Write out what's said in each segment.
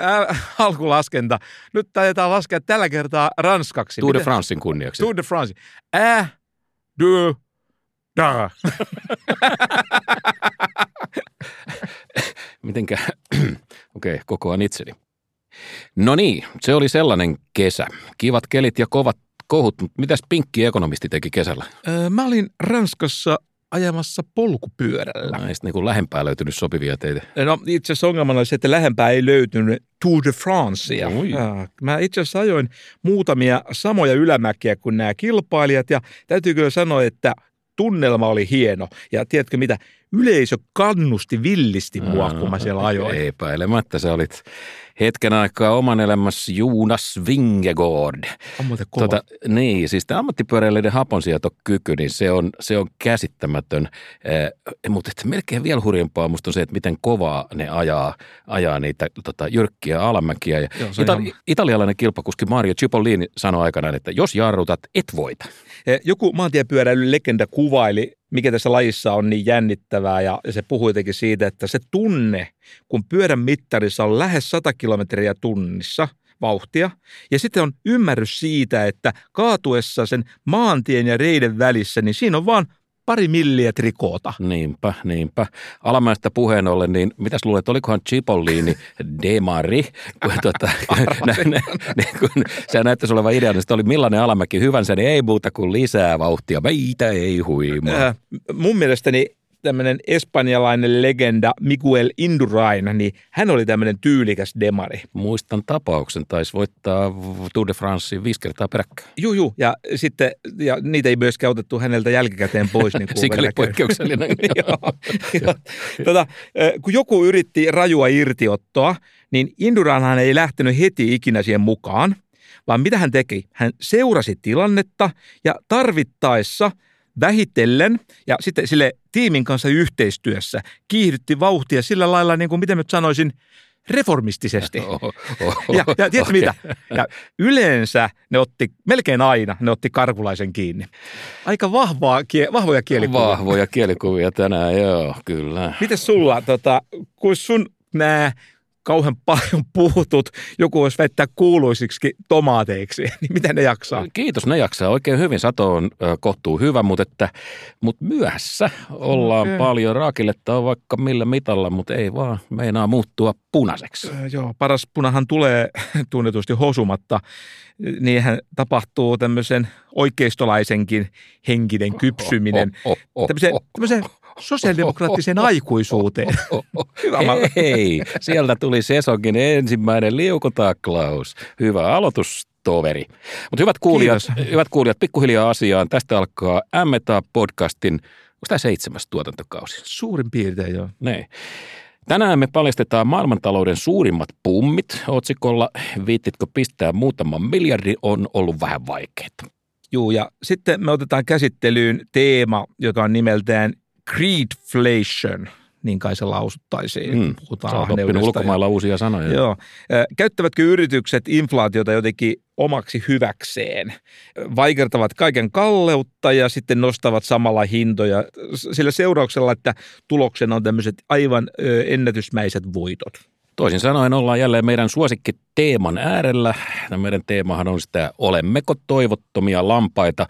äh, alkulaskenta. Nyt taidetaan laskea tällä kertaa ranskaksi. Tour de Francein kunniaksi. Tour de France. Ä, de, da. Mitenkä, okei, okay, kokoan itseni. No niin, se oli sellainen kesä. Kivat kelit ja kovat kohut, mutta mitäs pinkki ekonomisti teki kesällä? Ö, Mä olin Ranskassa ajamassa polkupyörällä. Näistä niin kuin lähempää löytynyt sopivia teitä. No itse asiassa ongelmana oli se, että lähempää ei löytynyt Tour de Francea. Oi. Mä itse asiassa ajoin muutamia samoja ylämäkiä kuin nämä kilpailijat ja täytyy kyllä sanoa, että tunnelma oli hieno. Ja tiedätkö mitä? Yleisö kannusti villisti mua, kun mä siellä ajoin. Epäilemättä sä olit hetken aikaa oman elämässä Jonas Vingegaard. Tota, niin, siis tämä ammattipyöräilijöiden haponsietokyky, niin se on, se on käsittämätön. Eh, mutta että melkein vielä hurjempaa musta on se, että miten kovaa ne ajaa, ajaa niitä tota, jyrkkiä alamäkiä. Ja Joo, Itali- ihan- italialainen kilpakuski Mario Cipollini sanoi aikanaan, että jos jarrutat, et voita. Eh, Joku maantiepyöräilyn legenda kuvaili, mikä tässä lajissa on niin jännittävää ja se puhui jotenkin siitä, että se tunne, kun pyörän mittarissa on lähes 100 kilometriä tunnissa vauhtia ja sitten on ymmärrys siitä, että kaatuessa sen maantien ja reiden välissä, niin siinä on vaan pari milliä trikoota. Niinpä, niinpä. Alamäestä puheen ollen, niin mitäs luulet, olikohan Cipollini demari? Kun, tota, nä, nä, niin kun se näyttäisi olevan idea, niin oli millainen alamäki hyvänsä, niin ei muuta kuin lisää vauhtia. Meitä ei huimaa. Äh, mun mielestäni tämmöinen espanjalainen legenda Miguel Indurain, niin hän oli tämmöinen tyylikäs demari. Muistan tapauksen, taisi voittaa Tour de France viisi kertaa peräkkäin. Juu, juu. Ja sitten ja niitä ei myöskään otettu häneltä jälkikäteen pois. Niin Sikäli poikkeuksellinen. Joo, tota, kun joku yritti rajua irtiottoa, niin Induranhan ei lähtenyt heti ikinä siihen mukaan, vaan mitä hän teki? Hän seurasi tilannetta ja tarvittaessa vähitellen ja sitten sille tiimin kanssa yhteistyössä kiihdytti vauhtia sillä lailla, niin kuin mitä mä nyt sanoisin, reformistisesti. Oho, oho, Ja, ja tiedätkö okei. mitä? Ja yleensä ne otti, melkein aina ne otti karkulaisen kiinni. Aika vahvaa, vahvoja kielikuvia. Vahvoja kielikuvia tänään, joo, kyllä. Mites sulla, tota, kun sun nämä kauhean paljon puhutut, joku voisi väittää kuuluisiksi tomaateiksi, niin miten ne jaksaa? Kiitos, ne jaksaa oikein hyvin. Sato on kohtuu hyvä, mutta, että, mutta myöhässä ollaan okay. paljon. Raakiletta on vaikka millä mitalla, mutta ei vaan meinaa muuttua punaiseksi. Ö, Joo, paras punahan tulee tunnetusti hosumatta. Niinhän tapahtuu tämmöisen oikeistolaisenkin henkinen kypsyminen. Oh, oh, oh, Tämmöiseen, oh, tämmöiseen sosiaalidemokraattiseen aikuisuuteen. Hyvä, Hei, sieltä tuli Sesonkin ensimmäinen liukotaklaus. Hyvä aloitus, toveri. Mutta hyvät kuulijat, Kiitos. hyvät kuulijat, pikkuhiljaa asiaan. Tästä alkaa M-podcastin, onko tämä seitsemäs tuotantokausi? Suurin piirtein joo. Niin. Tänään me paljastetaan maailmantalouden suurimmat pummit. Otsikolla viittitkö pistää muutaman miljardi on ollut vähän vaikeaa. Juu, ja sitten me otetaan käsittelyyn teema, joka on nimeltään Creedflation, niin kai se lausuttaisiin. Mm. Puhutaan ahneudesta ja- ulkomailla uusia sanoja. Joo. Käyttävätkö yritykset inflaatiota jotenkin omaksi hyväkseen? Vaikertavat kaiken kalleutta ja sitten nostavat samalla hintoja sillä seurauksella, että tuloksena on tämmöiset aivan ennätysmäiset voitot. Toisin sanoen ollaan jälleen meidän suosikki teeman äärellä. Ja meidän teemahan on sitä olemmeko toivottomia lampaita.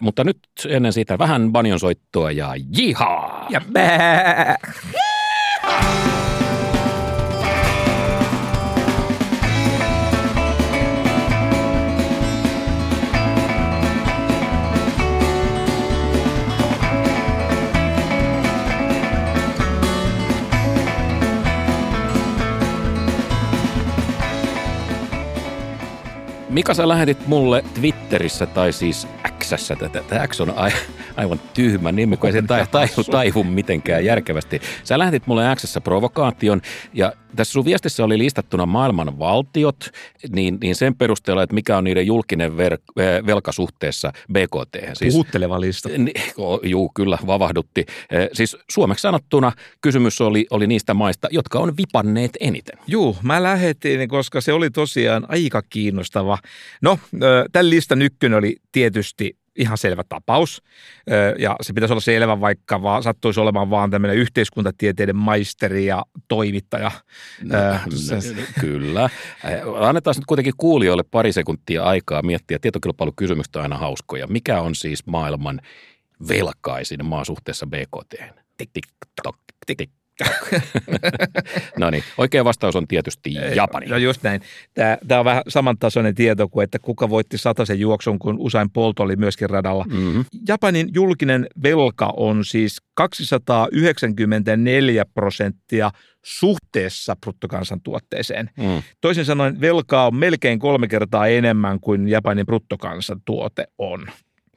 Mutta nyt ennen sitä vähän banjonsoittoa ja jihaa! Ja bää! Mika, sä lähetit mulle Twitterissä tai siis Xssä, tätä. X on aivan tyhmä nimi, kun ei se tai, taivu, taivu mitenkään järkevästi. Sä lähetit mulle Xssä provokaation ja tässä sun viestissä oli listattuna maailman valtiot, niin, niin sen perusteella, että mikä on niiden julkinen ver, eh, velka suhteessa BKT. Siis, Puhutteleva lista. Ni- Juu, kyllä, vavahdutti. Eh, Siis suomeksi sanottuna kysymys oli, oli niistä maista, jotka on vipanneet eniten. Juu, mä lähetin, koska se oli tosiaan aika kiinnostava. No, tämän listan ykkönen oli tietysti ihan selvä tapaus. Ja se pitäisi olla selvä, vaikka vaan, sattuisi olemaan vaan tämmöinen yhteiskuntatieteiden maisteri ja toimittaja. No, kyllä. Annetaan nyt kuitenkin kuulijoille pari sekuntia aikaa miettiä. Tietokilpailukysymykset on aina hauskoja. Mikä on siis maailman velkaisin maa suhteessa BKT? Tik, tik, tok, tik, tik. No niin, oikea vastaus on tietysti Japani. No just näin. Tämä, tämä on vähän samantasoinen tieto kuin, että kuka voitti sataisen juoksun, kun usein Bolt oli myöskin radalla. Mm-hmm. Japanin julkinen velka on siis 294 prosenttia suhteessa bruttokansantuotteeseen. Mm. Toisin sanoen velkaa on melkein kolme kertaa enemmän kuin Japanin bruttokansantuote on.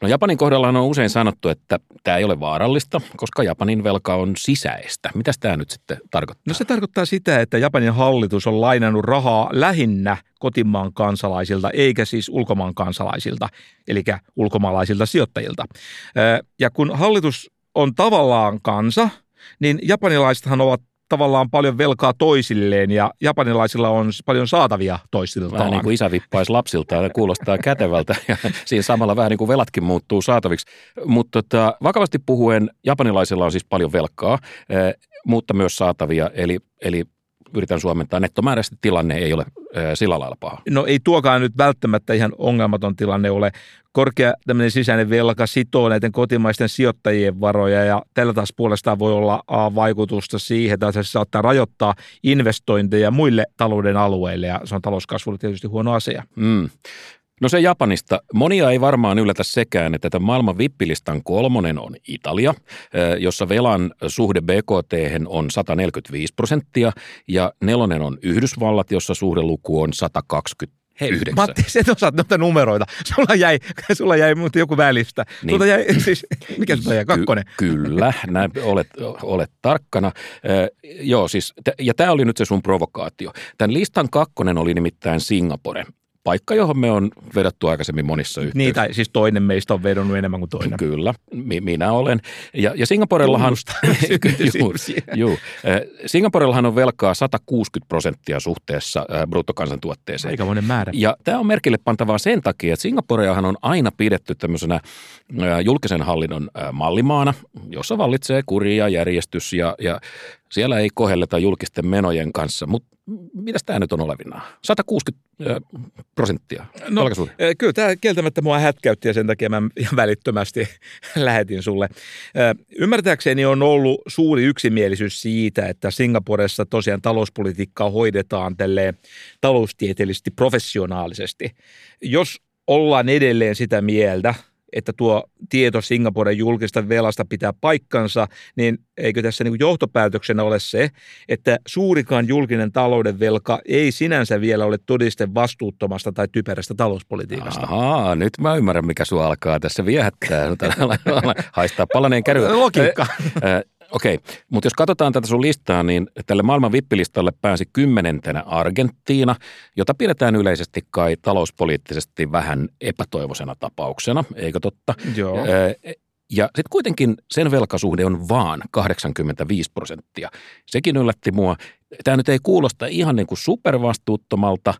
No Japanin kohdalla on usein sanottu, että tämä ei ole vaarallista, koska Japanin velka on sisäistä. Mitä tämä nyt sitten tarkoittaa? No se tarkoittaa sitä, että Japanin hallitus on lainannut rahaa lähinnä kotimaan kansalaisilta, eikä siis ulkomaan kansalaisilta, eli ulkomaalaisilta sijoittajilta. Ja kun hallitus on tavallaan kansa, niin japanilaisethan ovat tavallaan paljon velkaa toisilleen ja japanilaisilla on paljon saatavia toisiltaan. Vähän niin kuin isä vippaisi lapsilta ja kuulostaa kätevältä ja siinä samalla vähän niin kuin velatkin muuttuu saataviksi. Mutta tota, vakavasti puhuen japanilaisilla on siis paljon velkaa, eh, mutta myös saatavia, eli, eli yritän suomentaa, nettomääräisesti tilanne ei ole sillä lailla paha. No ei tuokaan nyt välttämättä ihan ongelmaton tilanne ole. Korkea tämmöinen sisäinen velka sitoo näiden kotimaisten sijoittajien varoja ja tällä taas puolestaan voi olla vaikutusta siihen, että se saattaa rajoittaa investointeja muille talouden alueille ja se on talouskasvulle tietysti huono asia. Mm. No se Japanista. Monia ei varmaan yllätä sekään, että tämä maailman vippilistan kolmonen on Italia, jossa velan suhde BKT on 145 prosenttia ja nelonen on Yhdysvallat, jossa suhdeluku on 120 Hei, Yhdeksän. Matti, sä et osaat noita numeroita. Sulla jäi, sulla jäi muuten joku välistä. Niin. Sulla jäi, siis, mikä sulla jäi, kakkonen? Ky- kyllä, näin, olet, olet tarkkana. Äh, joo, siis, t- ja tämä oli nyt se sun provokaatio. Tämän listan kakkonen oli nimittäin Singapore paikka, johon me on vedetty aikaisemmin monissa yhteyksissä. Niin, tai siis toinen meistä on vedonnut enemmän kuin toinen. Kyllä, mi- minä olen. Ja, ja Singaporellahan... juu, juu. Singaporellahan on velkaa 160 prosenttia suhteessa bruttokansantuotteeseen. monen määrä. Ja tämä on merkille pantavaa sen takia, että Singaporeahan on aina pidetty tämmöisenä julkisen hallinnon mallimaana, jossa vallitsee kuri ja järjestys ja, ja siellä ei kohelleta julkisten menojen kanssa, mutta mitä tämä nyt on olevinaan? 160 prosenttia. No, kyllä tämä kieltämättä mua hätkäytti ja sen takia mä välittömästi lähetin sulle. Ymmärtääkseni on ollut suuri yksimielisyys siitä, että Singaporessa tosiaan talouspolitiikkaa hoidetaan tälleen taloustieteellisesti professionaalisesti. Jos ollaan edelleen sitä mieltä – että tuo tieto Singaporen julkista velasta pitää paikkansa, niin eikö tässä niin johtopäätöksenä ole se, että suurikaan julkinen talouden velka ei sinänsä vielä ole todiste vastuuttomasta tai typerästä talouspolitiikasta? Ahaa, nyt mä ymmärrän, mikä sua alkaa tässä viehättää. Haistaa palaneen käryä. Logiikka. Okei, mutta jos katsotaan tätä sun listaa, niin tälle maailman vippilistalle pääsi kymmenentenä Argentiina, jota pidetään yleisesti kai talouspoliittisesti vähän epätoivoisena tapauksena, eikö totta? Joo. Ja sitten kuitenkin sen velkasuhde on vaan 85 prosenttia. Sekin yllätti mua. Tämä nyt ei kuulosta ihan niin kuin supervastuuttomalta,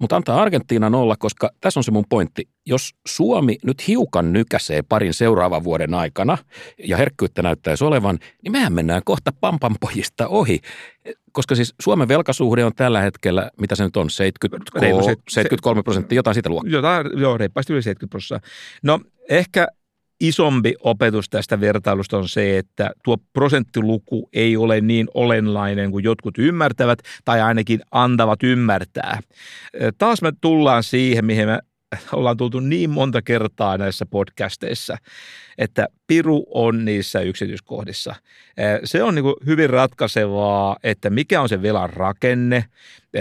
mutta antaa Argentiinan olla, koska tässä on se mun pointti. Jos Suomi nyt hiukan nykäsee parin seuraavan vuoden aikana ja herkkyyttä näyttäisi olevan, niin mehän mennään kohta pampanpojista ohi. Koska siis Suomen velkasuhde on tällä hetkellä, mitä se nyt on, 73, 73 prosenttia, jotain sitä luokkaa. Jotain, joo, reippaasti yli 70 prosenttia. No ehkä isompi opetus tästä vertailusta on se, että tuo prosenttiluku ei ole niin olennainen kuin jotkut ymmärtävät tai ainakin antavat ymmärtää. Taas me tullaan siihen, mihin me ollaan tultu niin monta kertaa näissä podcasteissa, että piru on niissä yksityiskohdissa. Se on niin hyvin ratkaisevaa, että mikä on se velan rakenne,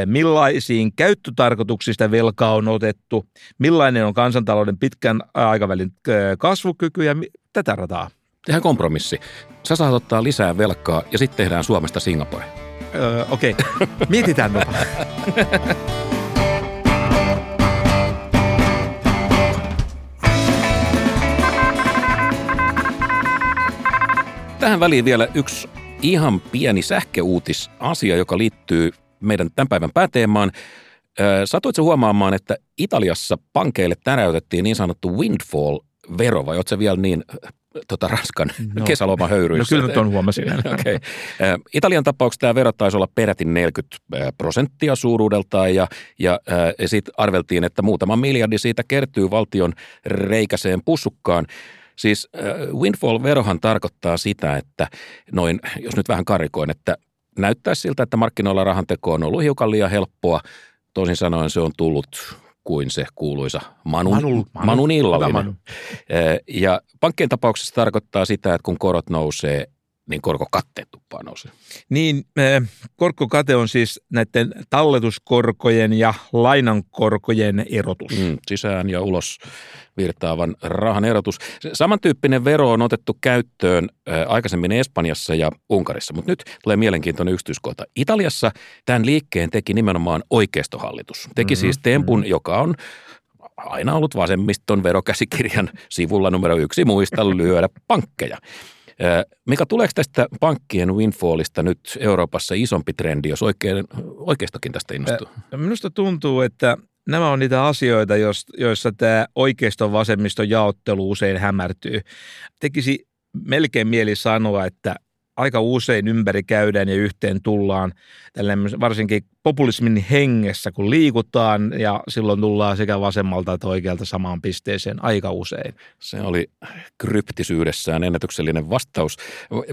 millaisiin käyttötarkoituksista velkaa on otettu, millainen on kansantalouden pitkän aikavälin kasvukyky ja tätä rataa. Tehdään kompromissi. Sä saat ottaa lisää velkaa ja sitten tehdään Suomesta Singapore. Öö, Okei, okay. mietitään Tähän väliin vielä yksi ihan pieni sähköuutisasia, joka liittyy meidän tämän päivän pääteemaan. Satuitko huomaamaan, että Italiassa pankeille täräytettiin niin sanottu windfall vero vai oletko vielä niin tota, raskan no. kesäloman höyryissä? No kyllä nyt on huomasin. okay. Italian tapauksessa tämä vero taisi olla peräti 40 prosenttia suuruudeltaan ja, ja, ja sitten arveltiin, että muutama miljardi siitä kertyy valtion reikäseen pussukkaan. Siis windfall-verohan tarkoittaa sitä, että noin, jos nyt vähän karikoin, että näyttää siltä, että markkinoilla rahanteko on ollut hiukan liian helppoa. Toisin sanoen se on tullut kuin se kuuluisa Manun, Manu, Manu, Manun illallinen. Manu. Ja pankkien tapauksessa tarkoittaa sitä, että kun korot nousee, niin korkokatteet tuppaa nousee. Niin, korkokate on siis näiden talletuskorkojen ja lainankorkojen erotus. Mm, sisään ja ulos virtaavan rahan erotus. Samantyyppinen vero on otettu käyttöön aikaisemmin Espanjassa ja Unkarissa, mutta nyt tulee mielenkiintoinen yksityiskohta. Italiassa tämän liikkeen teki nimenomaan oikeistohallitus. Teki mm-hmm. siis tempun, mm-hmm. joka on aina ollut vasemmiston verokäsikirjan sivulla numero yksi muista lyödä pankkeja. Mikä tuleeko tästä pankkien windfallista nyt Euroopassa isompi trendi, jos oikein, oikeistokin tästä innostuu? Minusta tuntuu, että nämä on niitä asioita, joissa tämä oikeiston vasemmiston jaottelu usein hämärtyy. Tekisi melkein mieli sanoa, että aika usein ympäri käydään ja yhteen tullaan varsinkin populismin hengessä, kun liikutaan ja silloin tullaan sekä vasemmalta että oikealta samaan pisteeseen aika usein. Se oli kryptisyydessään ennätyksellinen vastaus.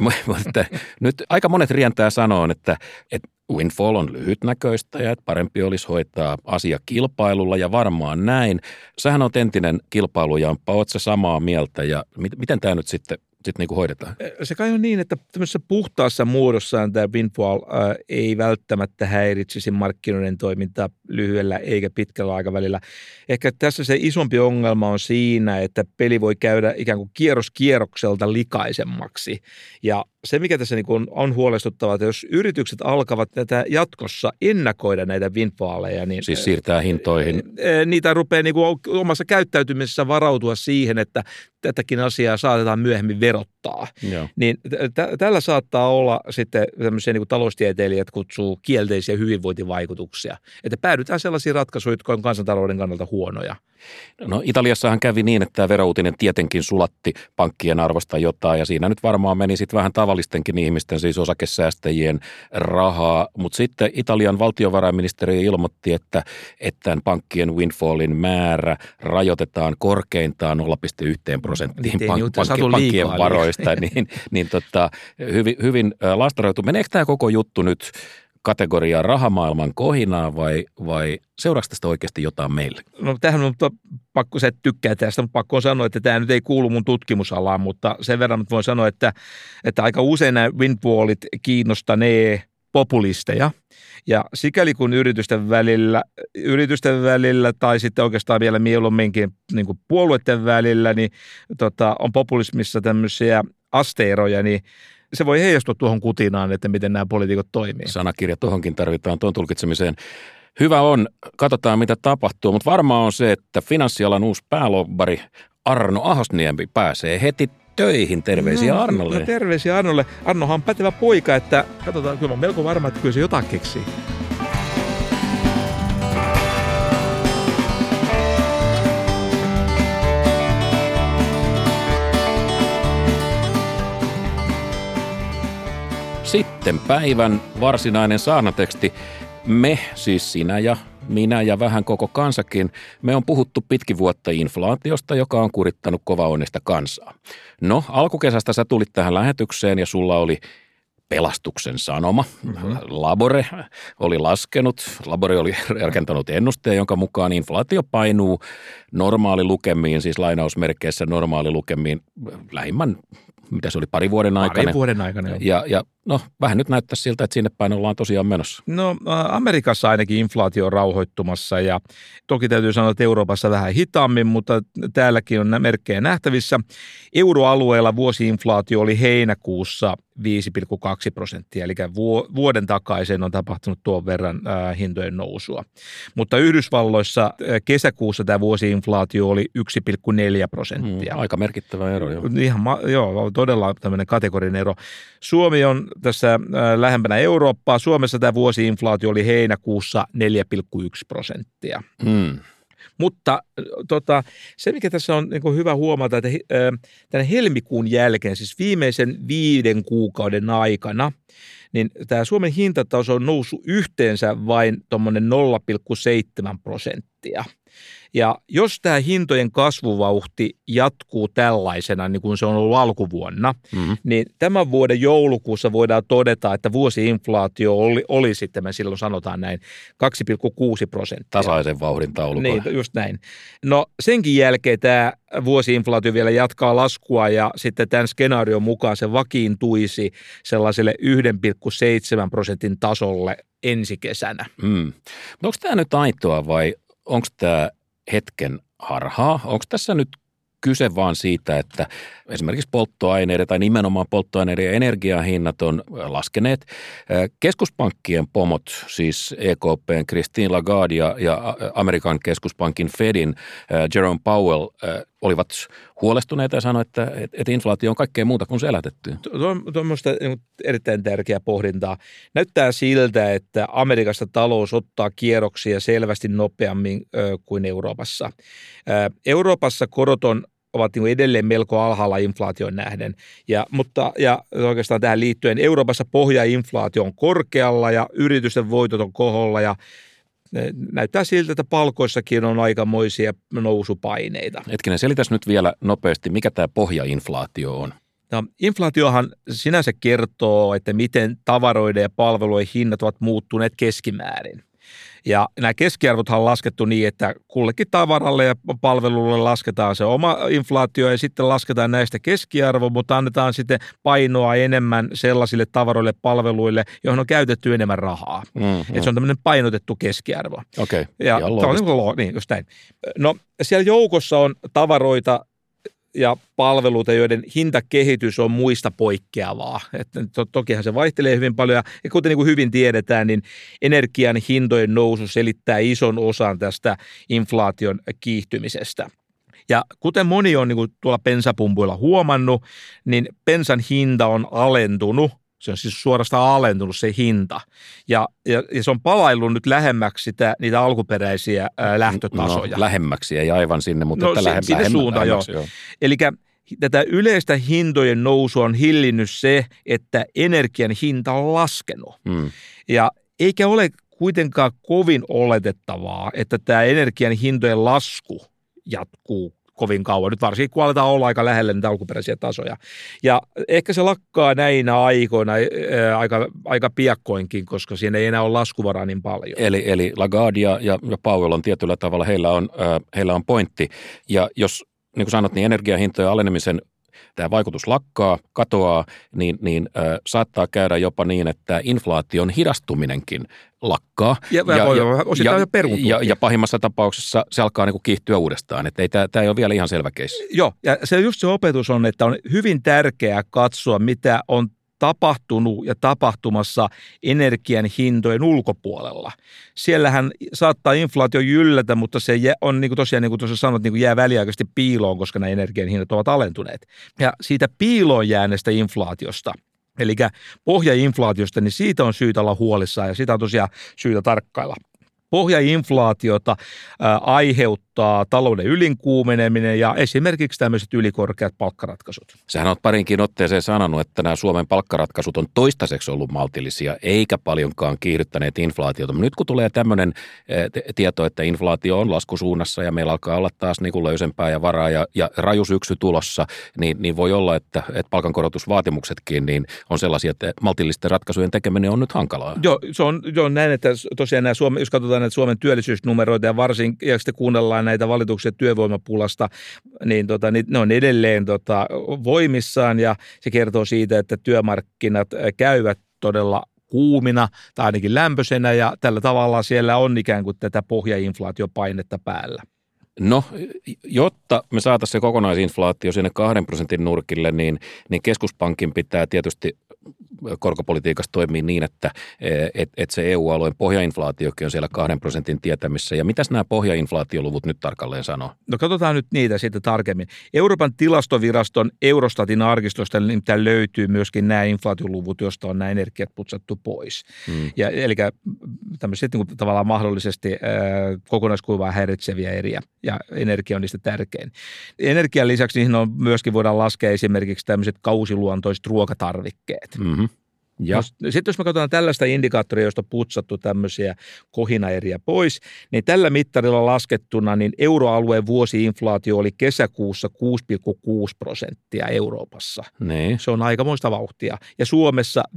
Nyt aika monet rientää sanoon, että, että Windfall on lyhytnäköistä ja että parempi olisi hoitaa asia kilpailulla ja varmaan näin. Sähän on entinen kilpailujamppa, ootko samaa mieltä ja miten tämä nyt sitten sitten niin hoidetaan? Se kai on niin, että tämmöisessä puhtaassa muodossaan tämä windfall äh, ei välttämättä häiritsisi markkinoiden toimintaa lyhyellä eikä pitkällä aikavälillä. Ehkä tässä se isompi ongelma on siinä, että peli voi käydä ikään kuin kierros kierrokselta likaisemmaksi. Ja se, mikä tässä niin on, on huolestuttavaa, että jos yritykset alkavat tätä jatkossa ennakoida näitä windfalleja, niin... Siis siirtää hintoihin. Niitä rupeaa niin kuin omassa käyttäytymisessä varautua siihen, että tätäkin asiaa saatetaan myöhemmin verottaa. Joo. Niin t- tällä saattaa olla sitten tämmöisiä niin kuin taloustieteilijät kutsuu kielteisiä hyvinvointivaikutuksia. Että päädytään sellaisiin ratkaisuihin, jotka on kansantalouden kannalta huonoja. No. Italiassahan kävi niin, että tämä verouutinen tietenkin sulatti pankkien arvosta jotain ja siinä nyt varmaan meni sitten vähän tavallistenkin ihmisten, siis osakesäästäjien rahaa, mutta sitten Italian valtiovarainministeri ilmoitti, että, että tämän pankkien windfallin määrä rajoitetaan korkeintaan 0,1 prosenttiin pank- pankki, pankkien varoista, niin, niin tota, hyvin, hyvin lastaroitu. Meneekö tämä koko juttu nyt kategoriaa rahamaailman kohinaa vai, vai seuraako tästä oikeasti jotain meille? No tähän on pakko, se tykkää tästä, mutta pakko on sanoa, että tämä nyt ei kuulu mun tutkimusalaan, mutta sen verran voin sanoa, että, että aika usein nämä windfallit kiinnostanee populisteja. Ja sikäli kun yritysten välillä, yritysten välillä tai sitten oikeastaan vielä mieluumminkin niin kuin puolueiden välillä, niin tota, on populismissa tämmöisiä asteeroja, niin se voi heijastua tuohon kutinaan, että miten nämä poliitikot toimii. Sanakirja tuohonkin tarvitaan tuon tulkitsemiseen. Hyvä on, katsotaan mitä tapahtuu, mutta varmaan on se, että finanssialan uusi päälobbari Arno Ahosniemi pääsee heti töihin. Terveisiä no, Arnolle. No, terveisiä Arnolle. Arnohan on pätevä poika, että katsotaan, kyllä on melko varma, että kyllä se jotain keksii. Sitten päivän varsinainen saanateksti. Me, siis sinä ja minä ja vähän koko kansakin, me on puhuttu pitkin vuotta inflaatiosta, joka on kurittanut kova onnesta kansaa. No, alkukesästä sä tulit tähän lähetykseen ja sulla oli pelastuksen sanoma. Mm-hmm. Labore oli laskenut, Labore oli rakentanut ennusteen, jonka mukaan inflaatio painuu normaalilukemiin, siis lainausmerkeissä normaalilukemiin lähimmän mitä se oli, pari vuoden aikana. Pari vuoden aikana. Ja, ja no, vähän nyt näyttää siltä, että sinne päin ollaan tosiaan menossa. No, Amerikassa ainakin inflaatio on rauhoittumassa ja toki täytyy sanoa, että Euroopassa vähän hitaammin, mutta täälläkin on merkkejä nähtävissä. Euroalueella vuosiinflaatio oli heinäkuussa 5,2 prosenttia, eli vuoden takaisin on tapahtunut tuon verran äh, hintojen nousua. Mutta Yhdysvalloissa kesäkuussa tämä vuosiinflaatio oli 1,4 prosenttia. Mm, aika merkittävä ero, joo. Ihan, joo, todella tämmöinen kategorinen ero. Suomi on tässä äh, lähempänä Eurooppaa. Suomessa tämä vuosiinflaatio oli heinäkuussa 4,1 prosenttia. Mm. Mutta tota, se, mikä tässä on niin hyvä huomata, että tämän helmikuun jälkeen, siis viimeisen viiden kuukauden aikana, niin tämä Suomen hintataso on noussut yhteensä vain tuommoinen 0,7 prosenttia – ja jos tämä hintojen kasvuvauhti jatkuu tällaisena, niin kuin se on ollut alkuvuonna, mm-hmm. niin tämän vuoden joulukuussa voidaan todeta, että vuosiinflaatio oli, oli sitten, me silloin sanotaan näin, 2,6 prosenttia. Tasaisen vauhdin taulukon. Niin, just näin. No senkin jälkeen tämä vuosiinflaatio vielä jatkaa laskua ja sitten tämän skenaarion mukaan se vakiintuisi sellaiselle 1,7 prosentin tasolle ensi kesänä. Mm. Onko tämä nyt aitoa vai onko tämä hetken harhaa? Onko tässä nyt kyse vaan siitä, että esimerkiksi polttoaineiden tai nimenomaan polttoaineiden ja energiahinnat on laskeneet. Keskuspankkien pomot, siis EKPn Christine Lagarde ja, ja Amerikan keskuspankin Fedin Jerome Powell olivat huolestuneita ja sanoivat, että, että inflaatio on kaikkea muuta kuin selätetty. On tuommoista niin erittäin tärkeää pohdintaa. Näyttää siltä, että Amerikasta talous ottaa kierroksia selvästi nopeammin kuin Euroopassa. Euroopassa korot on ovat niin edelleen melko alhaalla inflaation nähden. Ja, mutta, ja oikeastaan tähän liittyen Euroopassa pohjainflaatio on korkealla ja yritysten voitot on koholla ja näyttää siltä, että palkoissakin on aikamoisia nousupaineita. Hetkinen, selitäs nyt vielä nopeasti, mikä tämä pohjainflaatio on? No, inflaatiohan sinänsä kertoo, että miten tavaroiden ja palvelujen hinnat ovat muuttuneet keskimäärin. Ja nämä keskiarvothan on laskettu niin, että kullekin tavaralle ja palvelulle lasketaan se oma inflaatio ja sitten lasketaan näistä keskiarvo, mutta annetaan sitten painoa enemmän sellaisille tavaroille palveluille, joihin on käytetty enemmän rahaa. Mm-hmm. Että se on tämmöinen painotettu keskiarvo. Okei, okay. ja, on niin, just näin. No siellä joukossa on tavaroita, ja palveluita, joiden hintakehitys on muista poikkeavaa. Että to, tokihan se vaihtelee hyvin paljon ja, kuten niin kuin hyvin tiedetään, niin energian hintojen nousu selittää ison osan tästä inflaation kiihtymisestä. Ja kuten moni on niin kuin tuolla pensapumpuilla huomannut, niin pensan hinta on alentunut se on siis suorastaan alentunut se hinta. Ja, ja, ja se on palaillut nyt lähemmäksi sitä, niitä alkuperäisiä ää, lähtötasoja. No, lähemmäksi, ei aivan sinne, mutta no, että lähem, sinne lähem, suuntaan, joo. joo. Eli tätä yleistä hintojen nousua on hillinnyt se, että energian hinta on laskenut. Hmm. Ja eikä ole kuitenkaan kovin oletettavaa, että tämä energian hintojen lasku jatkuu kovin kauan. Nyt varsinkin kun aletaan olla aika lähellä niitä alkuperäisiä tasoja. Ja ehkä se lakkaa näinä aikoina ää, aika, aika piakkoinkin, koska siinä ei enää ole laskuvaraa niin paljon. Eli, eli Lagarde ja, ja, Powell on tietyllä tavalla, heillä on, äh, heillä on pointti. Ja jos niin kuin sanot, niin energiahintojen alenemisen tämä vaikutus lakkaa, katoaa, niin, niin äh, saattaa käydä jopa niin, että inflaation hidastuminenkin lakkaa. Ja, ja, ja, ja, ja, ja pahimmassa tapauksessa se alkaa niin kuin kiihtyä uudestaan. Että ei, tämä, tämä ei ole vielä ihan selvä keissi. Joo, ja se just se opetus on, että on hyvin tärkeää katsoa, mitä on tapahtunut ja tapahtumassa energian hintojen ulkopuolella. Siellähän saattaa inflaatio jyllätä, mutta se on niin kuin tosiaan, niin kuin tuossa sanoit, niin kuin jää väliaikaisesti piiloon, koska nämä energian hinnat ovat alentuneet. Ja siitä piiloon jääneestä inflaatiosta – Eli pohjainflaatiosta, niin siitä on syytä olla huolissaan ja sitä on tosiaan syytä tarkkailla. Pohjainflaatiota aiheuttaa talouden ylinkuumeneminen ja esimerkiksi tämmöiset ylikorkeat palkkaratkaisut. Sähän olet parinkin otteeseen sanonut, että nämä Suomen palkkaratkaisut on toistaiseksi ollut maltillisia, eikä paljonkaan kiihdyttäneet inflaatiota. Mutta nyt kun tulee tämmöinen tieto, että inflaatio on laskusuunnassa ja meillä alkaa olla taas niin kuin löysempää ja varaa ja, ja raju syksy tulossa, niin, niin voi olla, että, että palkankorotusvaatimuksetkin niin on sellaisia, että maltillisten ratkaisujen tekeminen on nyt hankalaa. Joo, se on, joo näin, että tosiaan nämä Suomen, jos katsotaan näitä Suomen työllisyysnumeroita ja varsin, ja sitten kuunnellaan näitä valituksia työvoimapulasta, niin, tota, niin ne on edelleen tota, voimissaan ja se kertoo siitä, että työmarkkinat käyvät todella kuumina tai ainakin lämpöisenä ja tällä tavalla siellä on ikään kuin tätä pohjainflaatiopainetta päällä. No, jotta me saataisiin se kokonaisinflaatio sinne kahden prosentin nurkille, niin, niin keskuspankin pitää tietysti korkopolitiikassa toimii niin, että et, et se EU-alueen pohjainflaatiokin on siellä kahden prosentin tietämissä. Ja mitäs nämä pohjainflaatioluvut nyt tarkalleen sanoo? No katsotaan nyt niitä sitten tarkemmin. Euroopan tilastoviraston Eurostatin arkistosta nimittäin löytyy myöskin nämä inflaatioluvut, joista on nämä energiat putsattu pois. Hmm. Ja, eli tämmöiset niin kuin, tavallaan mahdollisesti äh, kokonaiskuivaa häiritseviä eriä, ja energia on niistä tärkein. Energian lisäksi niihin on myöskin voidaan laskea esimerkiksi tämmöiset kausiluontoiset ruokatarvikkeet. Mm-hmm. Ja. Sitten jos me katsotaan tällaista indikaattoria, josta on putsattu tämmöisiä kohinaeriä pois, niin tällä mittarilla laskettuna niin euroalueen vuosiinflaatio oli kesäkuussa 6,6 prosenttia Euroopassa. Niin. Se on aikamoista vauhtia. Ja Suomessa 5,3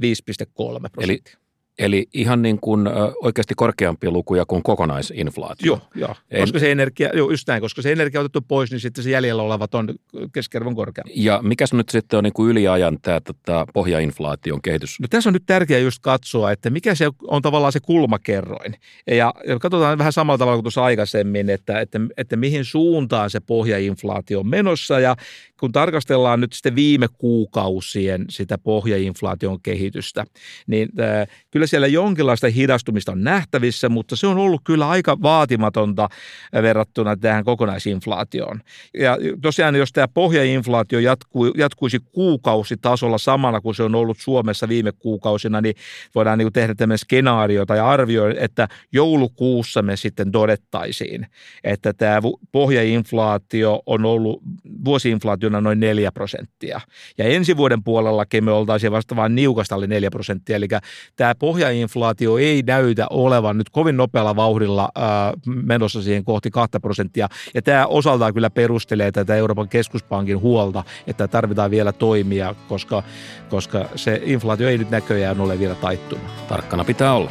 prosenttia. Eli Eli ihan niin kuin oikeasti korkeampia lukuja kuin kokonaisinflaatio. Joo, joo. En... koska se energia, joo, just näin, koska se energia on otettu pois, niin sitten se jäljellä olevat on keskiarvon korkeampi. Ja mikä nyt sitten on niin kuin yliajan tämä tota, pohjainflaation kehitys? No tässä on nyt tärkeää just katsoa, että mikä se on tavallaan se kulmakerroin. Ja, ja katsotaan vähän samalla tavalla kuin tuossa aikaisemmin, että, että, että mihin suuntaan se pohjainflaatio on menossa ja kun tarkastellaan nyt sitten viime kuukausien sitä pohjainflaation kehitystä, niin äh, kyllä siellä jonkinlaista hidastumista on nähtävissä, mutta se on ollut kyllä aika vaatimatonta verrattuna tähän kokonaisinflaatioon. Ja tosiaan, jos tämä pohjainflaatio jatkuu, jatkuisi kuukausitasolla samana kuin se on ollut Suomessa viime kuukausina, niin voidaan niin tehdä tämmöinen skenaario tai arvio, että joulukuussa me sitten todettaisiin, että tämä pohjainflaatio on ollut vuosiinflaatio vuonna noin 4 prosenttia. Ja ensi vuoden puolellakin me oltaisiin vasta vain niukasta alle 4 prosenttia, eli tämä pohjainflaatio ei näytä olevan nyt kovin nopealla vauhdilla ää, menossa siihen kohti 2 prosenttia, ja tämä osaltaan kyllä perustelee tätä Euroopan keskuspankin huolta, että tarvitaan vielä toimia, koska, koska se inflaatio ei nyt näköjään ole vielä taittunut. Tarkkana pitää olla.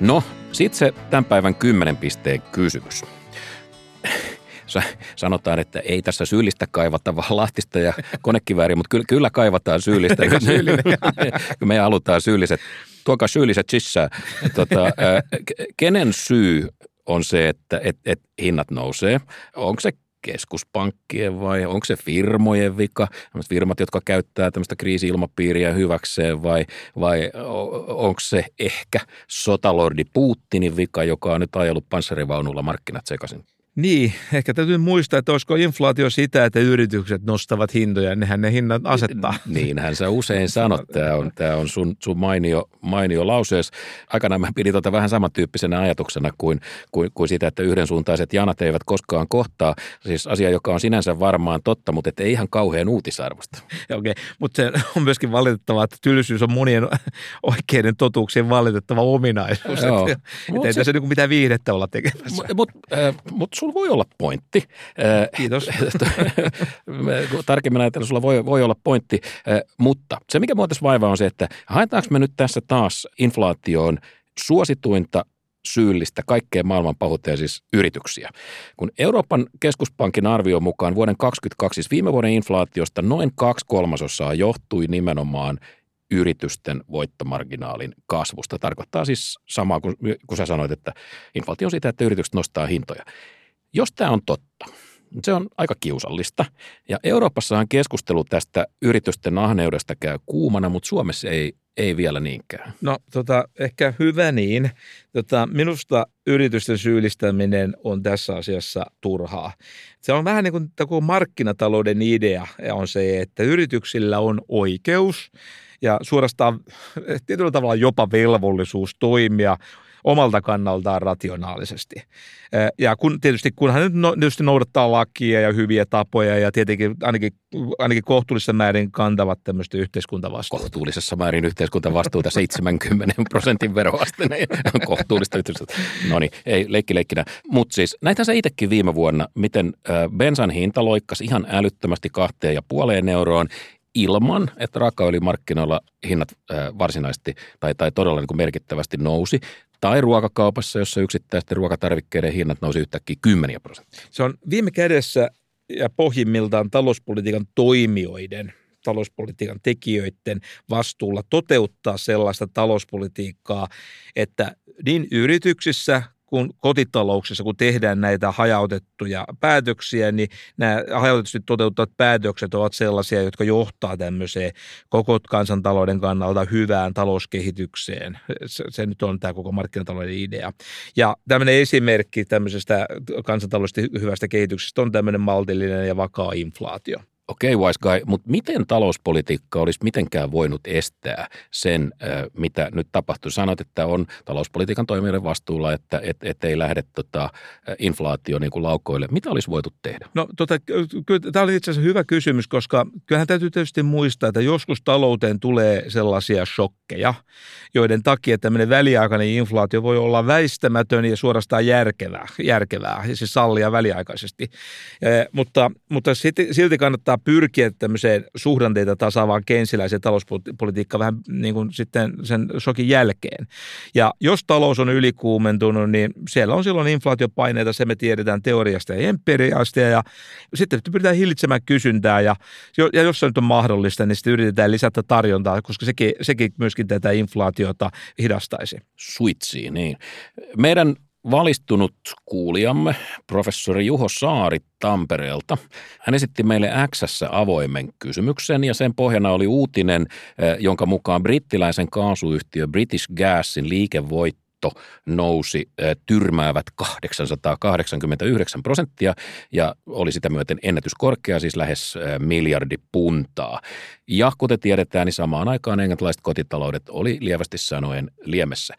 No, sitten se tämän päivän kymmenen pisteen kysymys. Sanotaan, että ei tässä syyllistä kaivata, vaan lahtista ja konekivääriä, mutta kyllä, kyllä kaivataan syyllistä. Me halutaan syylliset, tuokaa syylliset sisään. Tota, kenen syy on se, että et, et hinnat nousee? Onko se keskuspankkien vai onko se firmojen vika, firmat, jotka käyttää tämmöistä kriisi-ilmapiiriä hyväkseen vai, vai onko se ehkä sotalordi Putinin vika, joka on nyt ajellut panssarivaunulla markkinat sekaisin? Niin, ehkä täytyy muistaa, että olisiko inflaatio sitä, että yritykset nostavat hintoja, nehän ne hinnat asettaa. Niinhän sä usein sanot, tämä on, tämä on sun, sun mainio, mainio lausees. Aikanaan mä pidin tuota vähän samantyyppisenä ajatuksena kuin, kuin, kuin sitä, että yhdensuuntaiset janat eivät koskaan kohtaa. Siis asia, joka on sinänsä varmaan totta, mutta ei ihan kauhean uutisarvosta. Okei, okay, mutta se on myöskin valitettavaa, että tylsyys on monien oikeiden totuuksien valitettava ominaisuus. Joo, että, että ei se, tässä niinku mitään viihdettä olla tekemässä. Mutta äh, mut sulla voi olla pointti. Kiitos. Tarkemmin ajatellen sulla voi, voi olla pointti, mutta se mikä mua tässä vaivaa on se, että haetaanko me nyt tässä taas inflaatioon suosituinta syyllistä kaikkeen maailman pahuuteen siis yrityksiä. Kun Euroopan keskuspankin arvion mukaan vuoden 2022, siis viime vuoden inflaatiosta noin kaksi kolmasosaa johtui nimenomaan yritysten voittomarginaalin kasvusta. Tarkoittaa siis samaa kuin, kun sä sanoit, että inflaatio on sitä, että yritykset nostaa hintoja. Jos tämä on totta, se on aika kiusallista. Ja Euroopassahan keskustelu tästä yritysten ahneudesta käy kuumana, mutta Suomessa ei, ei vielä niinkään. No tota, ehkä hyvä niin. Tota, minusta yritysten syyllistäminen on tässä asiassa turhaa. Se on vähän niin kuin markkinatalouden idea on se, että yrityksillä on oikeus ja suorastaan tietyllä tavalla jopa velvollisuus toimia omalta kannaltaan rationaalisesti. Ja kun, tietysti kunhan nyt no, tietysti noudattaa lakia ja hyviä tapoja ja tietenkin ainakin, ainakin kohtuullisessa määrin kantavat tämmöistä yhteiskuntavastuuta. Kohtuullisessa määrin yhteiskuntavastuuta 70 prosentin veroaste, kohtuullista yhteiskunta. No niin, ei leikki leikkinä. Mutta siis näitä sä itsekin viime vuonna, miten bensan hinta loikkasi ihan älyttömästi kahteen ja puoleen euroon ilman, että raakaöljymarkkinoilla hinnat varsinaisesti tai, tai todella niin kuin merkittävästi nousi. Tai ruokakaupassa, jossa yksittäisten ruokatarvikkeiden hinnat nousi yhtäkkiä kymmeniä prosenttia. Se on viime kädessä ja pohjimmiltaan talouspolitiikan toimijoiden talouspolitiikan tekijöiden vastuulla toteuttaa sellaista talouspolitiikkaa, että niin yrityksissä kun kotitalouksissa, kun tehdään näitä hajautettuja päätöksiä, niin nämä hajautetusti toteuttavat päätökset ovat sellaisia, jotka johtaa tämmöiseen koko kansantalouden kannalta hyvään talouskehitykseen. Se, se nyt on tämä koko markkinatalouden idea. Ja tämmöinen esimerkki tämmöisestä kansantaloudellisesti hyvästä kehityksestä on tämmöinen maltillinen ja vakaa inflaatio. Okei, okay, wise guy, mutta miten talouspolitiikka olisi mitenkään voinut estää sen, mitä nyt tapahtui? Sanoit, että on talouspolitiikan toimijoiden vastuulla, että et, et ei lähde tota, inflaatio niin kuin laukoille. Mitä olisi voitu tehdä? No tota, kyllä, tämä oli itse asiassa hyvä kysymys, koska kyllähän täytyy tietysti muistaa, että joskus talouteen tulee sellaisia shokkeja, joiden takia tämmöinen väliaikainen inflaatio voi olla väistämätön ja suorastaan järkevää, järkevää siis sallia väliaikaisesti. Eh, mutta, mutta silti kannattaa pyrkiä tämmöiseen suhdanteita tasaavaan kensiläiseen talouspolitiikkaan vähän niin kuin sitten sen shokin jälkeen. Ja jos talous on ylikuumentunut, niin siellä on silloin inflaatiopaineita, se me tiedetään teoriasta ja empiriasta ja sitten pyritään hillitsemään kysyntää ja, ja jos se nyt on mahdollista, niin sitten yritetään lisätä tarjontaa, koska sekin, sekin myöskin tätä inflaatiota hidastaisi. Suitsii, niin. Meidän valistunut kuulijamme, professori Juho Saari Tampereelta. Hän esitti meille x avoimen kysymyksen ja sen pohjana oli uutinen, eh, jonka mukaan brittiläisen kaasuyhtiö British Gasin liikevoitto nousi eh, tyrmäävät 889 prosenttia ja oli sitä myöten ennätyskorkea, siis lähes eh, miljardi puntaa. Ja kuten tiedetään, niin samaan aikaan englantilaiset kotitaloudet oli lievästi sanoen liemessä.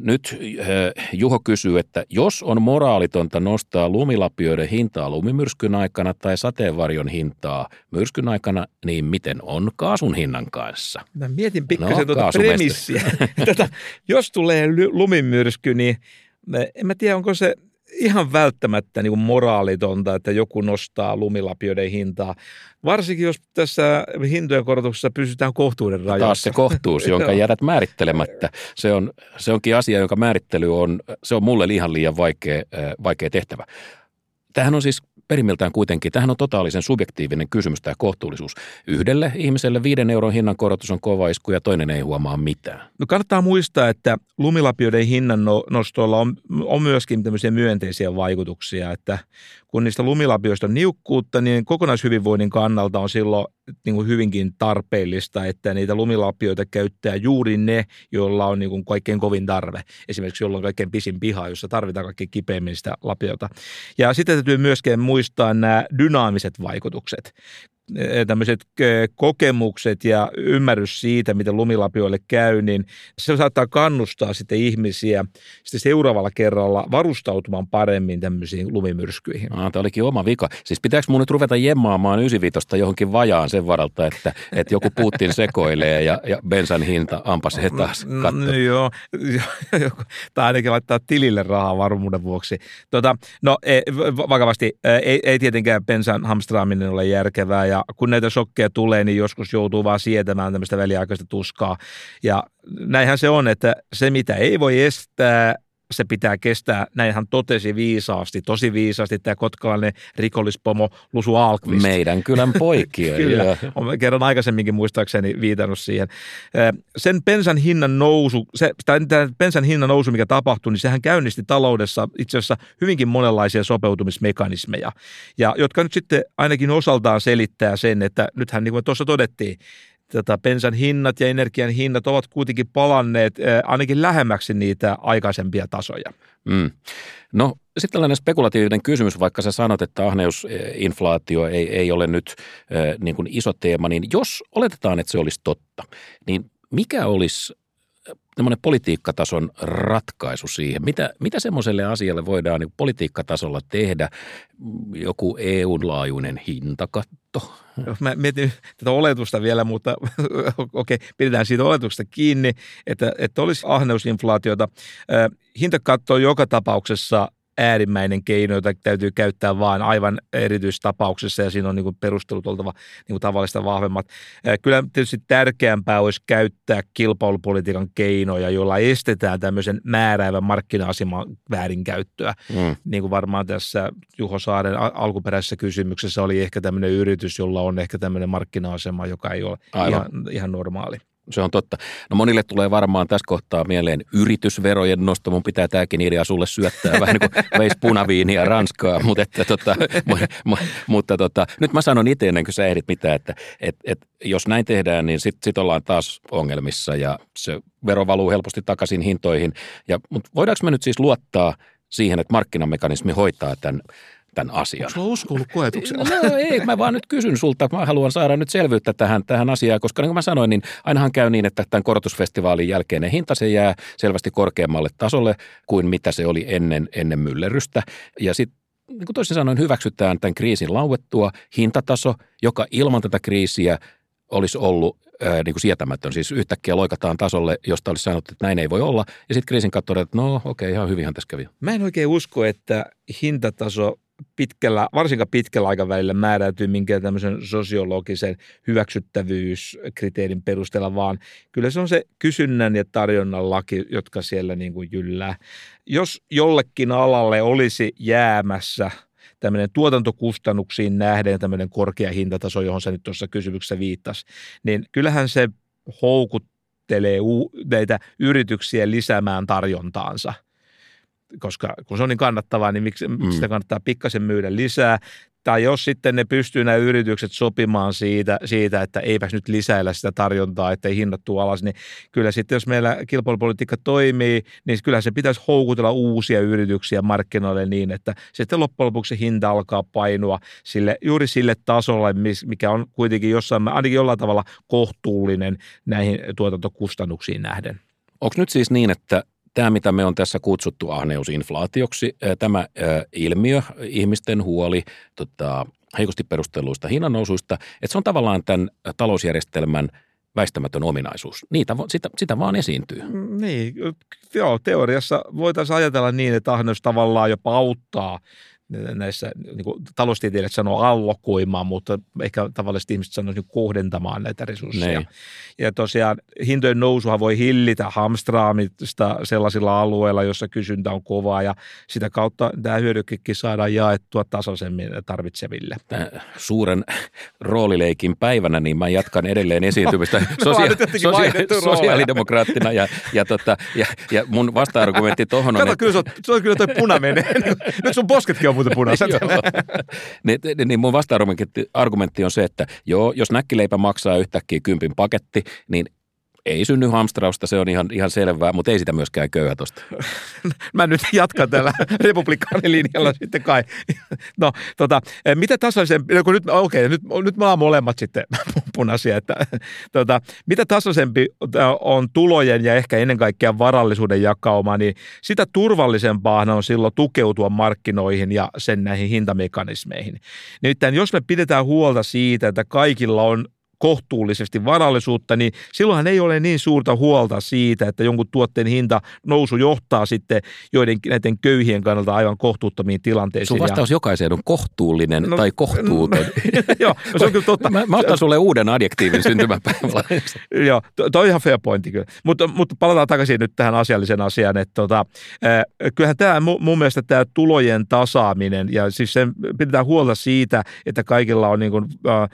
Nyt äh, Juho kysyy, että jos on moraalitonta nostaa lumilapioiden hintaa lumimyrskyn aikana tai sateenvarjon hintaa myrskyn aikana, niin miten on kaasun hinnan kanssa? Mä mietin pikkasen no, tuota premissiä. Tätä, jos tulee lumimyrsky, niin en mä tiedä, onko se ihan välttämättä niin kuin moraalitonta, että joku nostaa lumilapioiden hintaa. Varsinkin jos tässä hintojen korotuksessa pysytään kohtuuden rajassa. Taas se kohtuus, jonka jätät määrittelemättä. Se, on, se onkin asia, jonka määrittely on, se on mulle ihan liian vaikea, äh, vaikea tehtävä. Tähän on siis perimmiltään kuitenkin, tähän on totaalisen subjektiivinen kysymys tämä kohtuullisuus. Yhdelle ihmiselle viiden euron hinnan korotus on kova isku ja toinen ei huomaa mitään. No kannattaa muistaa, että lumilapioiden hinnan no, nostolla on, on myöskin tämmöisiä myönteisiä vaikutuksia, että kun niistä lumilapioista on niukkuutta, niin kokonaishyvinvoinnin kannalta on silloin niin kuin hyvinkin tarpeellista, että niitä lumilapioita käyttää juuri ne, joilla on niin kuin kaikkein kovin tarve. Esimerkiksi jolla on kaikkein pisin piha, jossa tarvitaan kaikkein kipeimmin sitä lapiota. Ja sitten täytyy myöskin muistaa nämä dynaamiset vaikutukset tämmöiset kokemukset ja ymmärrys siitä, miten lumilapioille käy, niin se saattaa kannustaa sitten ihmisiä sitten seuraavalla kerralla varustautumaan paremmin tämmöisiin lumimyrskyihin. Ah, tämä olikin oma vika. Siis pitääkö mun nyt ruveta jemmaamaan 95 johonkin vajaan sen varalta, että, että joku Putin sekoilee ja, ja bensan hinta ampas he taas katto. No, joo, tai ainakin laittaa tilille rahaa varmuuden vuoksi. Tota, no ei, vakavasti, ei, ei tietenkään bensan hamstraaminen ole järkevää ja ja kun näitä shokkeja tulee, niin joskus joutuu vaan sietämään tämmöistä väliaikaista tuskaa. Ja näinhän se on, että se mitä ei voi estää, se pitää kestää, näinhän totesi viisaasti, tosi viisaasti tämä kotkalainen rikollispomo Lusu Alkvist. Meidän kylän poikia. Kyllä, olen kerran aikaisemminkin muistaakseni viitannut siihen. Sen pensan hinnan nousu, se, tämä pensan hinnan nousu, mikä tapahtui, niin sehän käynnisti taloudessa itse asiassa hyvinkin monenlaisia sopeutumismekanismeja, ja jotka nyt sitten ainakin osaltaan selittää sen, että nythän niin kuin tuossa todettiin, tota, bensan hinnat ja energian hinnat ovat kuitenkin palanneet äh, ainakin lähemmäksi niitä aikaisempia tasoja. Mm. No sitten tällainen spekulatiivinen kysymys, vaikka sä sanot, että ahneusinflaatio ei, ei ole nyt äh, niin kuin iso teema, niin jos oletetaan, että se olisi totta, niin mikä olisi tämmöinen politiikkatason ratkaisu siihen? Mitä, mitä semmoiselle asialle voidaan niin politiikkatasolla tehdä? Joku EU-laajuinen hintakatto? Mä mietin tätä oletusta vielä, mutta okei, okay, pidetään siitä oletuksesta kiinni, että, että olisi ahneusinflaatiota. Hintakatto on joka tapauksessa äärimmäinen keino, jota täytyy käyttää vain aivan erityistapauksessa ja siinä on niin perustelut oltava niin tavallista vahvemmat. Kyllä tietysti tärkeämpää olisi käyttää kilpailupolitiikan keinoja, joilla estetään tämmöisen määräävän markkina-aseman väärinkäyttöä. Mm. Niin kuin varmaan tässä Juho Saaren alkuperäisessä kysymyksessä oli ehkä tämmöinen yritys, jolla on ehkä tämmöinen markkina-asema, joka ei ole ihan, ihan normaali. Se on totta. No monille tulee varmaan tässä kohtaa mieleen yritysverojen nosto. Mun pitää tämäkin idea sulle syöttää vähän niin kuin veis punaviiniä Ranskaa, mutta, että, tota, mutta tota, nyt mä sanon itse ennen kuin sä ehdit mitään, että et, et, jos näin tehdään, niin sitten sit ollaan taas ongelmissa ja se vero valuu helposti takaisin hintoihin. Ja, mutta voidaanko me nyt siis luottaa siihen, että markkinamekanismi hoitaa tämän tämän asian. Onko usko ollut koetuksella? No ei, mä vaan nyt kysyn sulta. Mä haluan saada nyt selvyyttä tähän, tähän asiaan, koska niin kuin mä sanoin, niin ainahan käy niin, että tämän korotusfestivaalin jälkeinen hinta se jää selvästi korkeammalle tasolle kuin mitä se oli ennen, ennen myllerrystä. Ja sitten niin kuin toisin sanoen hyväksytään tämän kriisin lauettua hintataso, joka ilman tätä kriisiä olisi ollut ää, niin kuin sietämätön. Siis yhtäkkiä loikataan tasolle, josta olisi sanottu, että näin ei voi olla. Ja sitten kriisin katsoo, että no okei, okay, ihan hyvinhän tässä kävi. Mä en oikein usko, että hintataso pitkällä, varsinkaan pitkällä aikavälillä määräytyy minkään tämmöisen sosiologisen hyväksyttävyyskriteerin perusteella, vaan kyllä se on se kysynnän ja tarjonnan laki, jotka siellä niin kuin jyllää. Jos jollekin alalle olisi jäämässä tämmöinen tuotantokustannuksiin nähden tämmöinen korkea hintataso, johon se nyt tuossa kysymyksessä viittasi, niin kyllähän se houkuttelee näitä yrityksiä lisäämään tarjontaansa – koska kun se on niin kannattavaa, niin miksi mm. sitä kannattaa pikkasen myydä lisää. Tai jos sitten ne pystyy nämä yritykset sopimaan siitä, siitä, että eipäs nyt lisäillä sitä tarjontaa, ettei hinnat tuu alas, niin kyllä sitten jos meillä kilpailupolitiikka toimii, niin kyllä se pitäisi houkutella uusia yrityksiä markkinoille niin, että sitten loppujen lopuksi hinta alkaa painua sille, juuri sille tasolle, mikä on kuitenkin jossain, ainakin jollain tavalla kohtuullinen näihin tuotantokustannuksiin nähden. Onko nyt siis niin, että tämä, mitä me on tässä kutsuttu ahneusinflaatioksi, tämä ilmiö, ihmisten huoli tota, heikosti perustelluista hinnannousuista, että se on tavallaan tämän talousjärjestelmän väistämätön ominaisuus. Niitä, sitä, sitä vaan esiintyy. Mm, niin, joo, teoriassa voitaisiin ajatella niin, että ahneus tavallaan jopa auttaa näissä niin kuin taloustieteilijät sanoo allokoimaan, mutta ehkä tavallisesti ihmiset sanoisivat niin kohdentamaan näitä resursseja. Nein. Ja tosiaan hintojen nousuhan voi hillitä hamstraamista sellaisilla alueilla, jossa kysyntä on kovaa ja sitä kautta tämä hyödykekin saadaan jaettua tasaisemmin tarvitseville. Tämän suuren roolileikin päivänä, niin mä jatkan edelleen esiintymistä sosia- sosia- sosiaalidemokraattina ja, ja, tota, ja, ja mun vasta-argumentti tuohon on... Kato, että... kyllä se on, se on kyllä toi puna menee. Nyt sun posketkin on muuten punaiset. niin, niin mun vasta-argumentti on se, että joo, jos näkkileipä maksaa yhtäkkiä kympin paketti, niin ei synny hamstrausta, se on ihan, ihan selvää, mutta ei sitä myöskään köyhä tuosta. Mä nyt jatkan tällä republikaanilinjalla sitten kai. No, tota, mitä tasaisempi, no kun nyt, okei, nyt, nyt me ollaan molemmat sitten punaisia, että tota, mitä tasaisempi on tulojen ja ehkä ennen kaikkea varallisuuden jakauma, niin sitä turvallisempaa on silloin tukeutua markkinoihin ja sen näihin hintamekanismeihin. Nimittäin jos me pidetään huolta siitä, että kaikilla on kohtuullisesti varallisuutta, niin silloinhan ei ole niin suurta huolta siitä, että jonkun tuotteen hinta nousu johtaa sitten joiden näiden köyhien kannalta aivan kohtuuttuuttoin tilanteisiin. Sun vastaus ja... jokaiseen on kohtuullinen no, tai kohtuuton. joo, no se on kyllä totta. Mä, mä otan sulle uuden adjektiivin syntymäpäivällä. joo, toi on ihan fair pointti kyllä. Mutta, mutta palataan takaisin nyt tähän asiallisen asiaan, että tota, äh, kyllähän tämä mun mielestä tämä tulojen tasaaminen ja siis sen pidetään huolta siitä, että kaikilla on niin kuin, äh,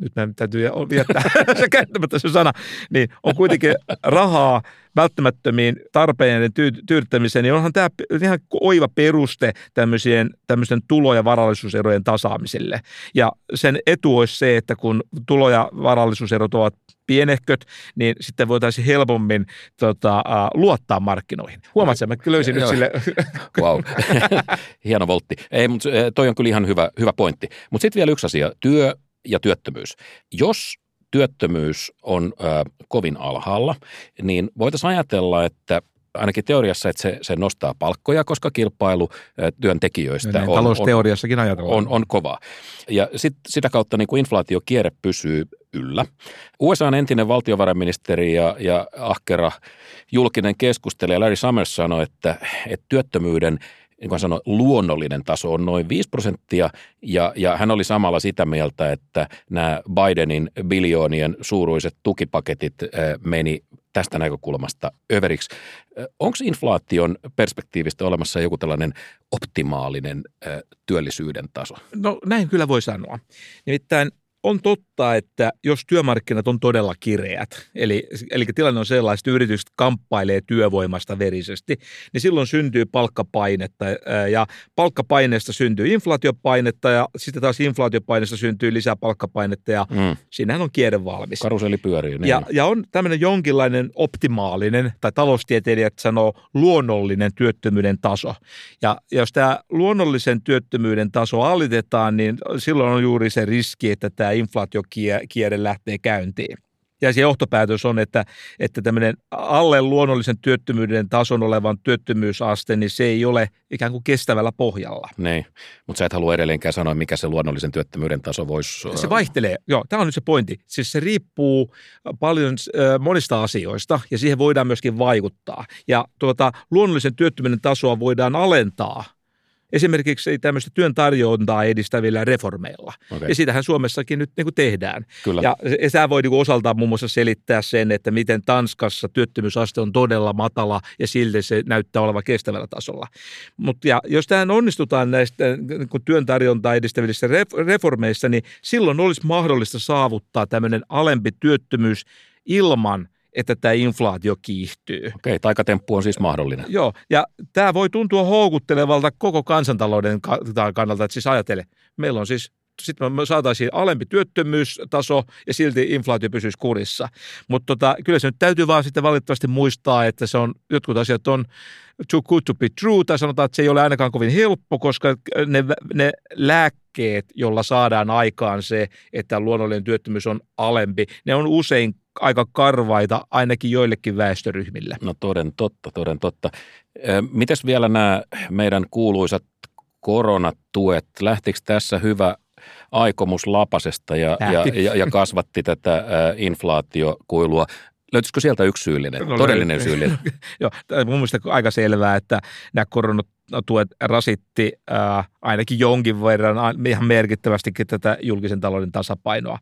nyt mä täytyy viettää se käyttämättä se sana, niin on kuitenkin rahaa välttämättömiin tarpeiden tyydyttämiseen, niin onhan tämä ihan oiva peruste tämmöisien, tämmöisten tulo- ja varallisuuserojen tasaamiselle. Ja sen etu olisi se, että kun tulo- ja varallisuuserot ovat pienehköt, niin sitten voitaisiin helpommin tota, luottaa markkinoihin. Huomaatko, mä löysin nyt sille... wow, hieno voltti. Ei, mutta toi on kyllä ihan hyvä, hyvä pointti. Mutta sitten vielä yksi asia, työ ja työttömyys. Jos työttömyys on ö, kovin alhaalla, niin voitaisiin ajatella, että ainakin teoriassa, että se, se nostaa palkkoja, koska kilpailu työntekijöistä on, talousteoriassakin on, on, on kova. Ja sit, sitä kautta niin kuin inflaatiokierre pysyy yllä. USA on entinen valtiovarainministeri ja, ja ahkera julkinen keskustelija Larry Summers sanoi, että, että työttömyyden – niin kuin sanoi, luonnollinen taso on noin 5 prosenttia, ja, ja hän oli samalla sitä mieltä, että nämä Bidenin biljoonien suuruiset tukipaketit meni tästä näkökulmasta överiksi. Onko inflaation perspektiivistä olemassa joku tällainen optimaalinen työllisyyden taso? No näin kyllä voi sanoa. Nimittäin on totta, että jos työmarkkinat on todella kireät, eli, eli tilanne on sellainen, että yritykset kamppailee työvoimasta verisesti, niin silloin syntyy palkkapainetta ja palkkapaineesta syntyy inflaatiopainetta ja sitten taas inflaatiopaineesta syntyy lisää palkkapainetta ja mm. siinähän on kierre valmis. Karuseli pyörii. Niin. Ja, ja on tämmöinen jonkinlainen optimaalinen, tai taloustieteilijät sanoo luonnollinen työttömyyden taso. Ja jos tämä luonnollisen työttömyyden taso alitetaan, niin silloin on juuri se riski, että tämä inflaatiokierre lähtee käyntiin. Ja se johtopäätös on, että, että tämmöinen alle luonnollisen työttömyyden tason olevan työttömyysaste, niin se ei ole ikään kuin kestävällä pohjalla. Niin, mutta sä et halua edelleenkään sanoa, mikä se luonnollisen työttömyyden taso voisi... Se vaihtelee, joo, tämä on nyt se pointti. Siis se riippuu paljon äh, monista asioista ja siihen voidaan myöskin vaikuttaa. Ja tuota, luonnollisen työttömyyden tasoa voidaan alentaa – esimerkiksi tämmöistä työn tarjontaa edistävillä reformeilla. Okay. Ja sitähän Suomessakin nyt niin kuin tehdään. Kyllä. Ja, ja tämä voi niin osaltaan muun muassa selittää sen, että miten Tanskassa työttömyysaste on todella matala ja silti se näyttää olevan kestävällä tasolla. Mutta jos tähän onnistutaan näistä niin kuin työn tarjontaa edistävissä reformeissa, niin silloin olisi mahdollista saavuttaa tämmöinen alempi työttömyys ilman – että tämä inflaatio kiihtyy. Okei, taikatemppu on siis mahdollinen. Joo, ja tämä voi tuntua houkuttelevalta koko kansantalouden kannalta, että siis ajatele, meillä on siis sitten me saataisiin alempi työttömyystaso ja silti inflaatio pysyisi kurissa. Mutta tota, kyllä se nyt täytyy vaan sitten valitettavasti muistaa, että se on, jotkut asiat on too good to be true, tai sanotaan, että se ei ole ainakaan kovin helppo, koska ne, ne lääkkeet, jolla saadaan aikaan se, että luonnollinen työttömyys on alempi, ne on usein aika karvaita ainakin joillekin väestöryhmille. No toden totta, toden totta. Mites vielä nämä meidän kuuluisat koronatuet? Lähtikö tässä hyvä aikomus lapasesta ja, ja, ja, ja kasvatti tätä inflaatiokuilua? Löytyisikö sieltä yksi syyllinen, no, todellinen syyllinen? Joo, mun mielestä aika selvää, että nämä koronat tuet rasitti ää, ainakin jonkin verran ihan merkittävästikin tätä julkisen talouden tasapainoa.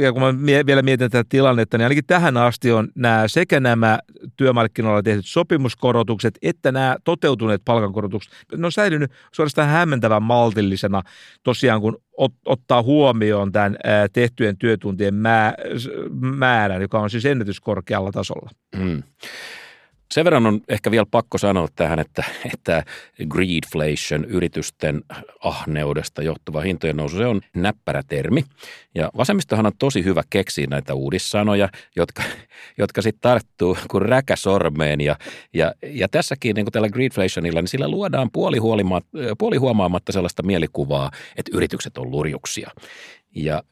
Ja kun mä mie- vielä mietin tätä tilannetta, niin ainakin tähän asti on nämä sekä nämä työmarkkinoilla tehdyt sopimuskorotukset että nämä toteutuneet palkankorotukset, ne on säilynyt suorastaan hämmentävän maltillisena tosiaan, kun ot- ottaa huomioon tämän ää, tehtyjen työtuntien mä- määrän, joka on siis ennätyskorkealla tasolla. Mm. Sen verran on ehkä vielä pakko sanoa tähän, että, että greedflation, yritysten ahneudesta johtuva hintojen nousu, se on näppärä termi. Ja vasemmistohan on tosi hyvä keksiä näitä uudissanoja, jotka, jotka sitten tarttuu kuin räkä sormeen. Ja, ja, ja tässäkin niin kuin tällä greedflationilla, niin sillä luodaan puolihuomaamatta sellaista mielikuvaa, että yritykset on lurjuksia. Ja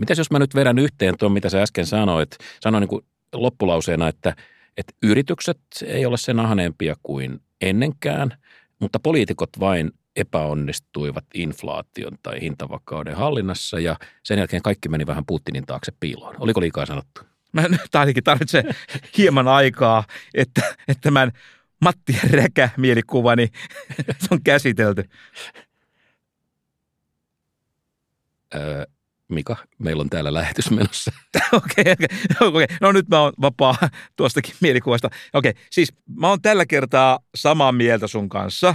mitäs jos mä nyt vedän yhteen tuon, mitä sä äsken sanoit, sanoin niin kuin loppulauseena, että – että yritykset ei ole sen ahneempia kuin ennenkään, mutta poliitikot vain epäonnistuivat inflaation tai hintavakauden hallinnassa ja sen jälkeen kaikki meni vähän Putinin taakse piiloon. Oliko liikaa sanottu? Mä nyt ainakin tarvitsen hieman aikaa, että, että tämän Matti Räkä mielikuvani on käsitelty. Öö, Mika, meillä on täällä lähetys menossa. Okei, okay, okay, okay. no nyt mä oon vapaa tuostakin mielikuvasta. Okei, okay, siis mä oon tällä kertaa samaa mieltä sun kanssa.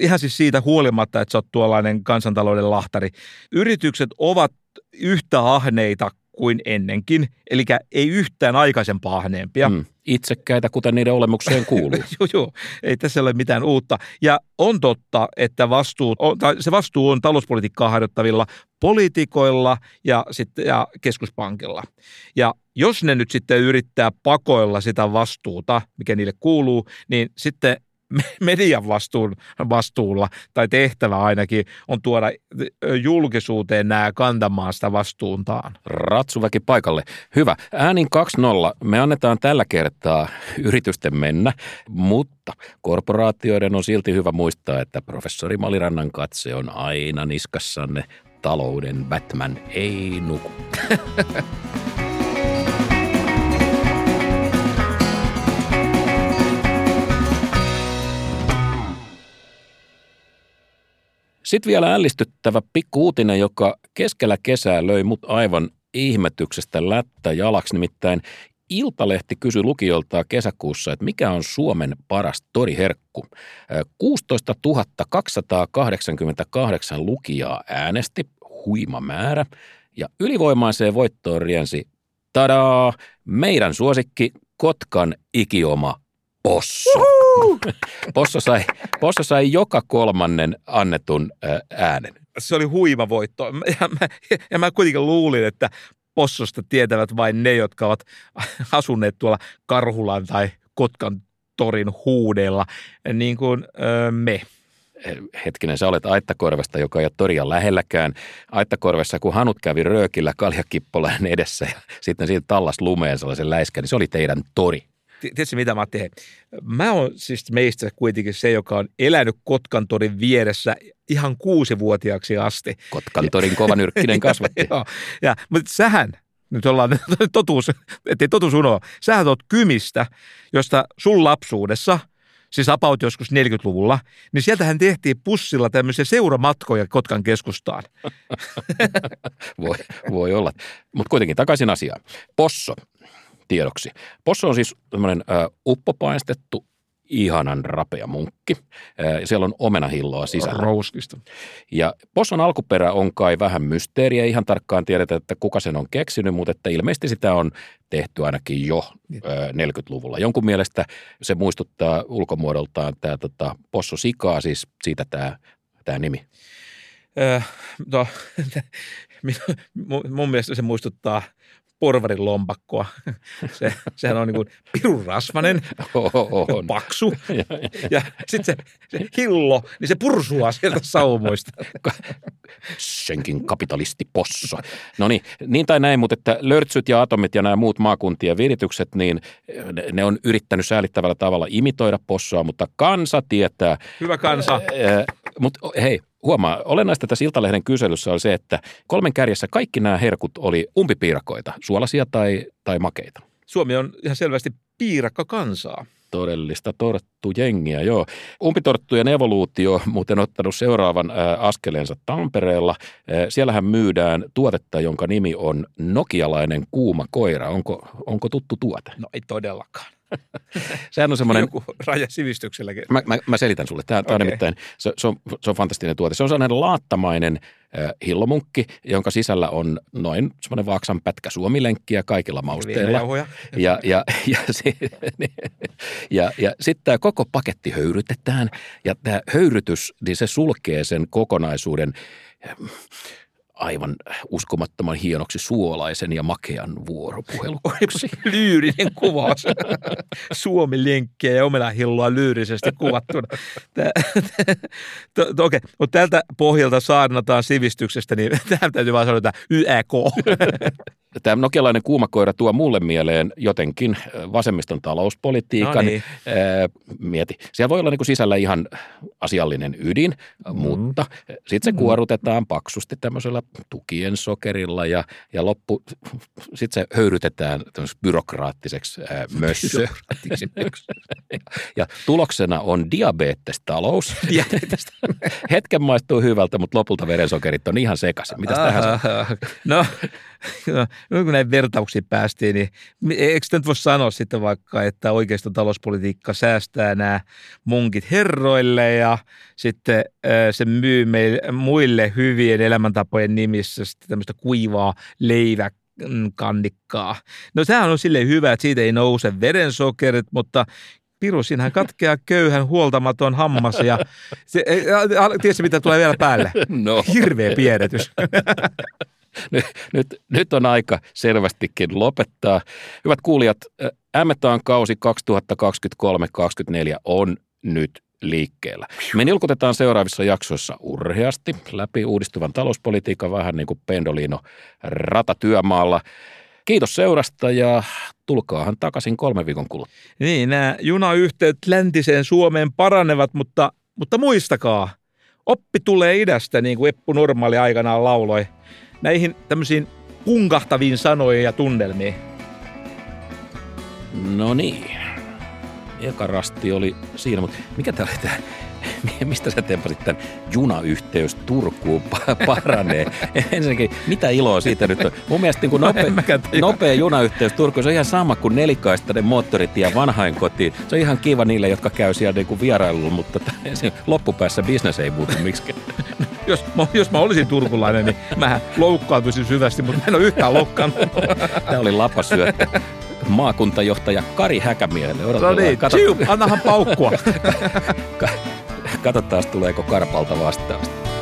Ihan siis siitä huolimatta, että sä oot tuollainen kansantalouden lahtari. Yritykset ovat yhtä ahneita kuin ennenkin, eli ei yhtään aikaisempaa ahneempia. Mm itsekkäitä, kuten niiden olemukseen kuuluu. joo, joo, ei tässä ole mitään uutta. Ja on totta, että vastuu, tai se vastuu on talouspolitiikkaa harjoittavilla poliitikoilla ja, sitten, ja keskuspankilla. Ja jos ne nyt sitten yrittää pakoilla sitä vastuuta, mikä niille kuuluu, niin sitten median vastuun, vastuulla tai tehtävä ainakin on tuoda julkisuuteen nämä kantamaan sitä vastuuntaan. Ratsuväki paikalle. Hyvä. Äänin 2-0. Me annetaan tällä kertaa yritysten mennä, mutta korporaatioiden on silti hyvä muistaa, että professori Malirannan katse on aina niskassanne. Talouden Batman ei nuku. Sitten vielä ällistyttävä pikkuutinen, joka keskellä kesää löi mut aivan ihmetyksestä lättä jalaksi. Nimittäin Iltalehti kysyi lukijoiltaan kesäkuussa, että mikä on Suomen paras toriherkku. 16 288 lukijaa äänesti, huima määrä. Ja ylivoimaiseen voittoon riensi, tadaa, meidän suosikki Kotkan ikioma Posso. Posso sai, Posso sai joka kolmannen annetun äänen. Se oli huima voitto. Ja mä, ja mä kuitenkin luulin, että Possosta tietävät vain ne, jotka ovat asuneet tuolla Karhulan tai Kotkan torin huudella, niin kuin öö, me hetkinen, sä olet Aittakorvesta, joka ei ole toria lähelläkään. Aittakorvessa, kun Hanut kävi röökillä kaljakippolaan edessä ja sitten siitä tallas lumeen sellaisen läiskän, niin se oli teidän tori. Tiedätkö mitä Matti? Hei. Mä oon siis meistä kuitenkin se, joka on elänyt Kotkantorin vieressä ihan kuusivuotiaaksi asti. Kotkantorin kovanyrkkinen kasvatti. Joo, ja, mutta sähän, nyt ollaan totuus, ettei totuus unoa, sähän oot kymistä, josta sun lapsuudessa – siis apaut joskus 40-luvulla, niin sieltähän tehtiin pussilla tämmöisiä seuramatkoja Kotkan keskustaan. voi, voi olla. Mutta kuitenkin takaisin asiaan. Posso tiedoksi. Posso on siis tämmöinen uppopaistettu ihanan rapea munkki. Siellä on omenahilloa sisällä. Rouskista. Ja Posson alkuperä on kai vähän mysteeriä. Ihan tarkkaan tiedetä, että kuka sen on keksinyt, mutta että ilmeisesti sitä on tehty ainakin jo 40-luvulla. Niin. Jonkun mielestä se muistuttaa ulkomuodoltaan tämä tota, Posso Sikaa, siis siitä tämä, tämä nimi. Öö, no, mun mielestä se muistuttaa porvarin lompakkoa. Se, sehän on niin kuin pirun rasvanen, on. paksu ja sitten se, se hillo, niin se pursuaa sieltä saumoista. Senkin kapitalisti posso. No niin, niin tai näin, mutta että lörtsyt ja atomit ja nämä muut maakuntien viritykset, niin ne on yrittänyt säälittävällä tavalla imitoida possoa, mutta kansa tietää. Hyvä kansa. Äh, mutta hei, huomaa, olennaista tässä Iltalehden kyselyssä oli se, että kolmen kärjessä kaikki nämä herkut oli umpipiirakoita, suolaisia tai, tai makeita. Suomi on ihan selvästi piirakka kansaa. Todellista torttujengiä, joo. Umpitorttujen evoluutio muuten ottanut seuraavan ää, askeleensa Tampereella. Ää, siellähän myydään tuotetta, jonka nimi on nokialainen kuuma koira. Onko, onko tuttu tuote? No ei todellakaan. Sehän on semmoinen... Joku raja sivistykselläkin. Mä, mä, mä selitän sulle. Tämä, okay. on nimittäin, se, se, on, se on fantastinen tuote. Se on sellainen laattamainen äh, hillomunkki, jonka sisällä on noin semmoinen vaaksan pätkä suomilenkkiä kaikilla mausteilla. Ja, ja, ja, ja, ja, ja sitten tämä koko paketti höyrytetään. Ja tämä höyrytys, niin se sulkee sen kokonaisuuden aivan uskomattoman hienoksi suolaisen ja makean vuoropuheluksi. Lyyrinen kuvaus. Suomi lenkkejä ja omenahilloa lyyrisesti kuvattuna. Okei, okay. mutta tältä pohjalta saarnataan sivistyksestä, niin tähän täytyy vaan sanoa, että YEK. Tämä nokialainen kuumakoira tuo mulle mieleen jotenkin vasemmiston talouspolitiikan. No niin. mieti, siellä voi olla niin kuin sisällä ihan asiallinen ydin, mm. mutta sitten se mm. kuorutetaan paksusti tämmöisellä tukien sokerilla ja, ja loppu, sitten se höyrytetään byrokraattiseksi ää, mössö. ja, ja tuloksena on diabetestalous. Diabetes. Hetken maistuu hyvältä, mutta lopulta verensokerit on ihan sekaisin. Mitäs tähän no, kun näin vertauksiin päästiin, niin eikö nyt voi sanoa sitten vaikka, että oikeiston talouspolitiikka säästää nämä munkit herroille ja sitten se myy meille, muille hyvien elämäntapojen nimissä sitten tämmöistä kuivaa leivä kannikkaa. No sehän on silleen hyvä, että siitä ei nouse verensokerit, mutta Piru, siinähän katkeaa köyhän huoltamaton hammas ja se, tiedätkö mitä tulee vielä päälle? No. Hirveä piirretys. nyt, nyt, nyt on aika selvästikin lopettaa. Hyvät kuulijat, Ämmetaan kausi 2023-2024 on nyt liikkeellä. Me nilkutetaan seuraavissa jaksoissa urheasti läpi uudistuvan talouspolitiikan vähän niin kuin Pendolino ratatyömaalla. Kiitos seurasta ja tulkaahan takaisin kolme viikon kuluttua. Niin, nämä junayhteydet läntiseen Suomeen paranevat, mutta, mutta muistakaa, oppi tulee idästä, niin kuin Eppu Normaali aikanaan lauloi näihin tämmöisiin kunkahtaviin sanoihin ja tunnelmiin? No niin. Eka rasti oli siinä, mutta mikä tämä oli tämä mistä sä tempasit tämän junayhteys Turkuun paranee? Ensinnäkin, mitä iloa siitä nyt on? Mun mielestä niin kuin nopea, nopea junayhteys Turkuun, se on ihan sama kuin nelikaistainen moottoritie vanhain kotiin. Se on ihan kiva niille, jotka käy siellä niin kuin vierailulla, mutta loppupäässä bisnes ei muutu miksikään. jos, mä, jos mä olisin turkulainen, niin mä loukkaantuisin syvästi, mutta mä en ole yhtään loukkaantunut. Tämä oli lapasyöttö maakuntajohtaja Kari Häkämiehelle. No niin, Kato... annahan paukkua. Katsotaan, tuleeko Karpalta vastausta.